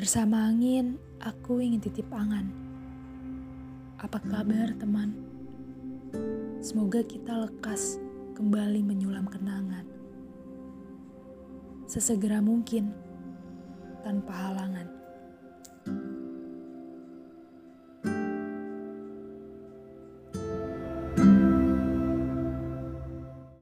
Bersama angin, aku ingin titip angan. Apa kabar, hmm. teman? Semoga kita lekas kembali menyulam kenangan. Sesegera mungkin, tanpa halangan.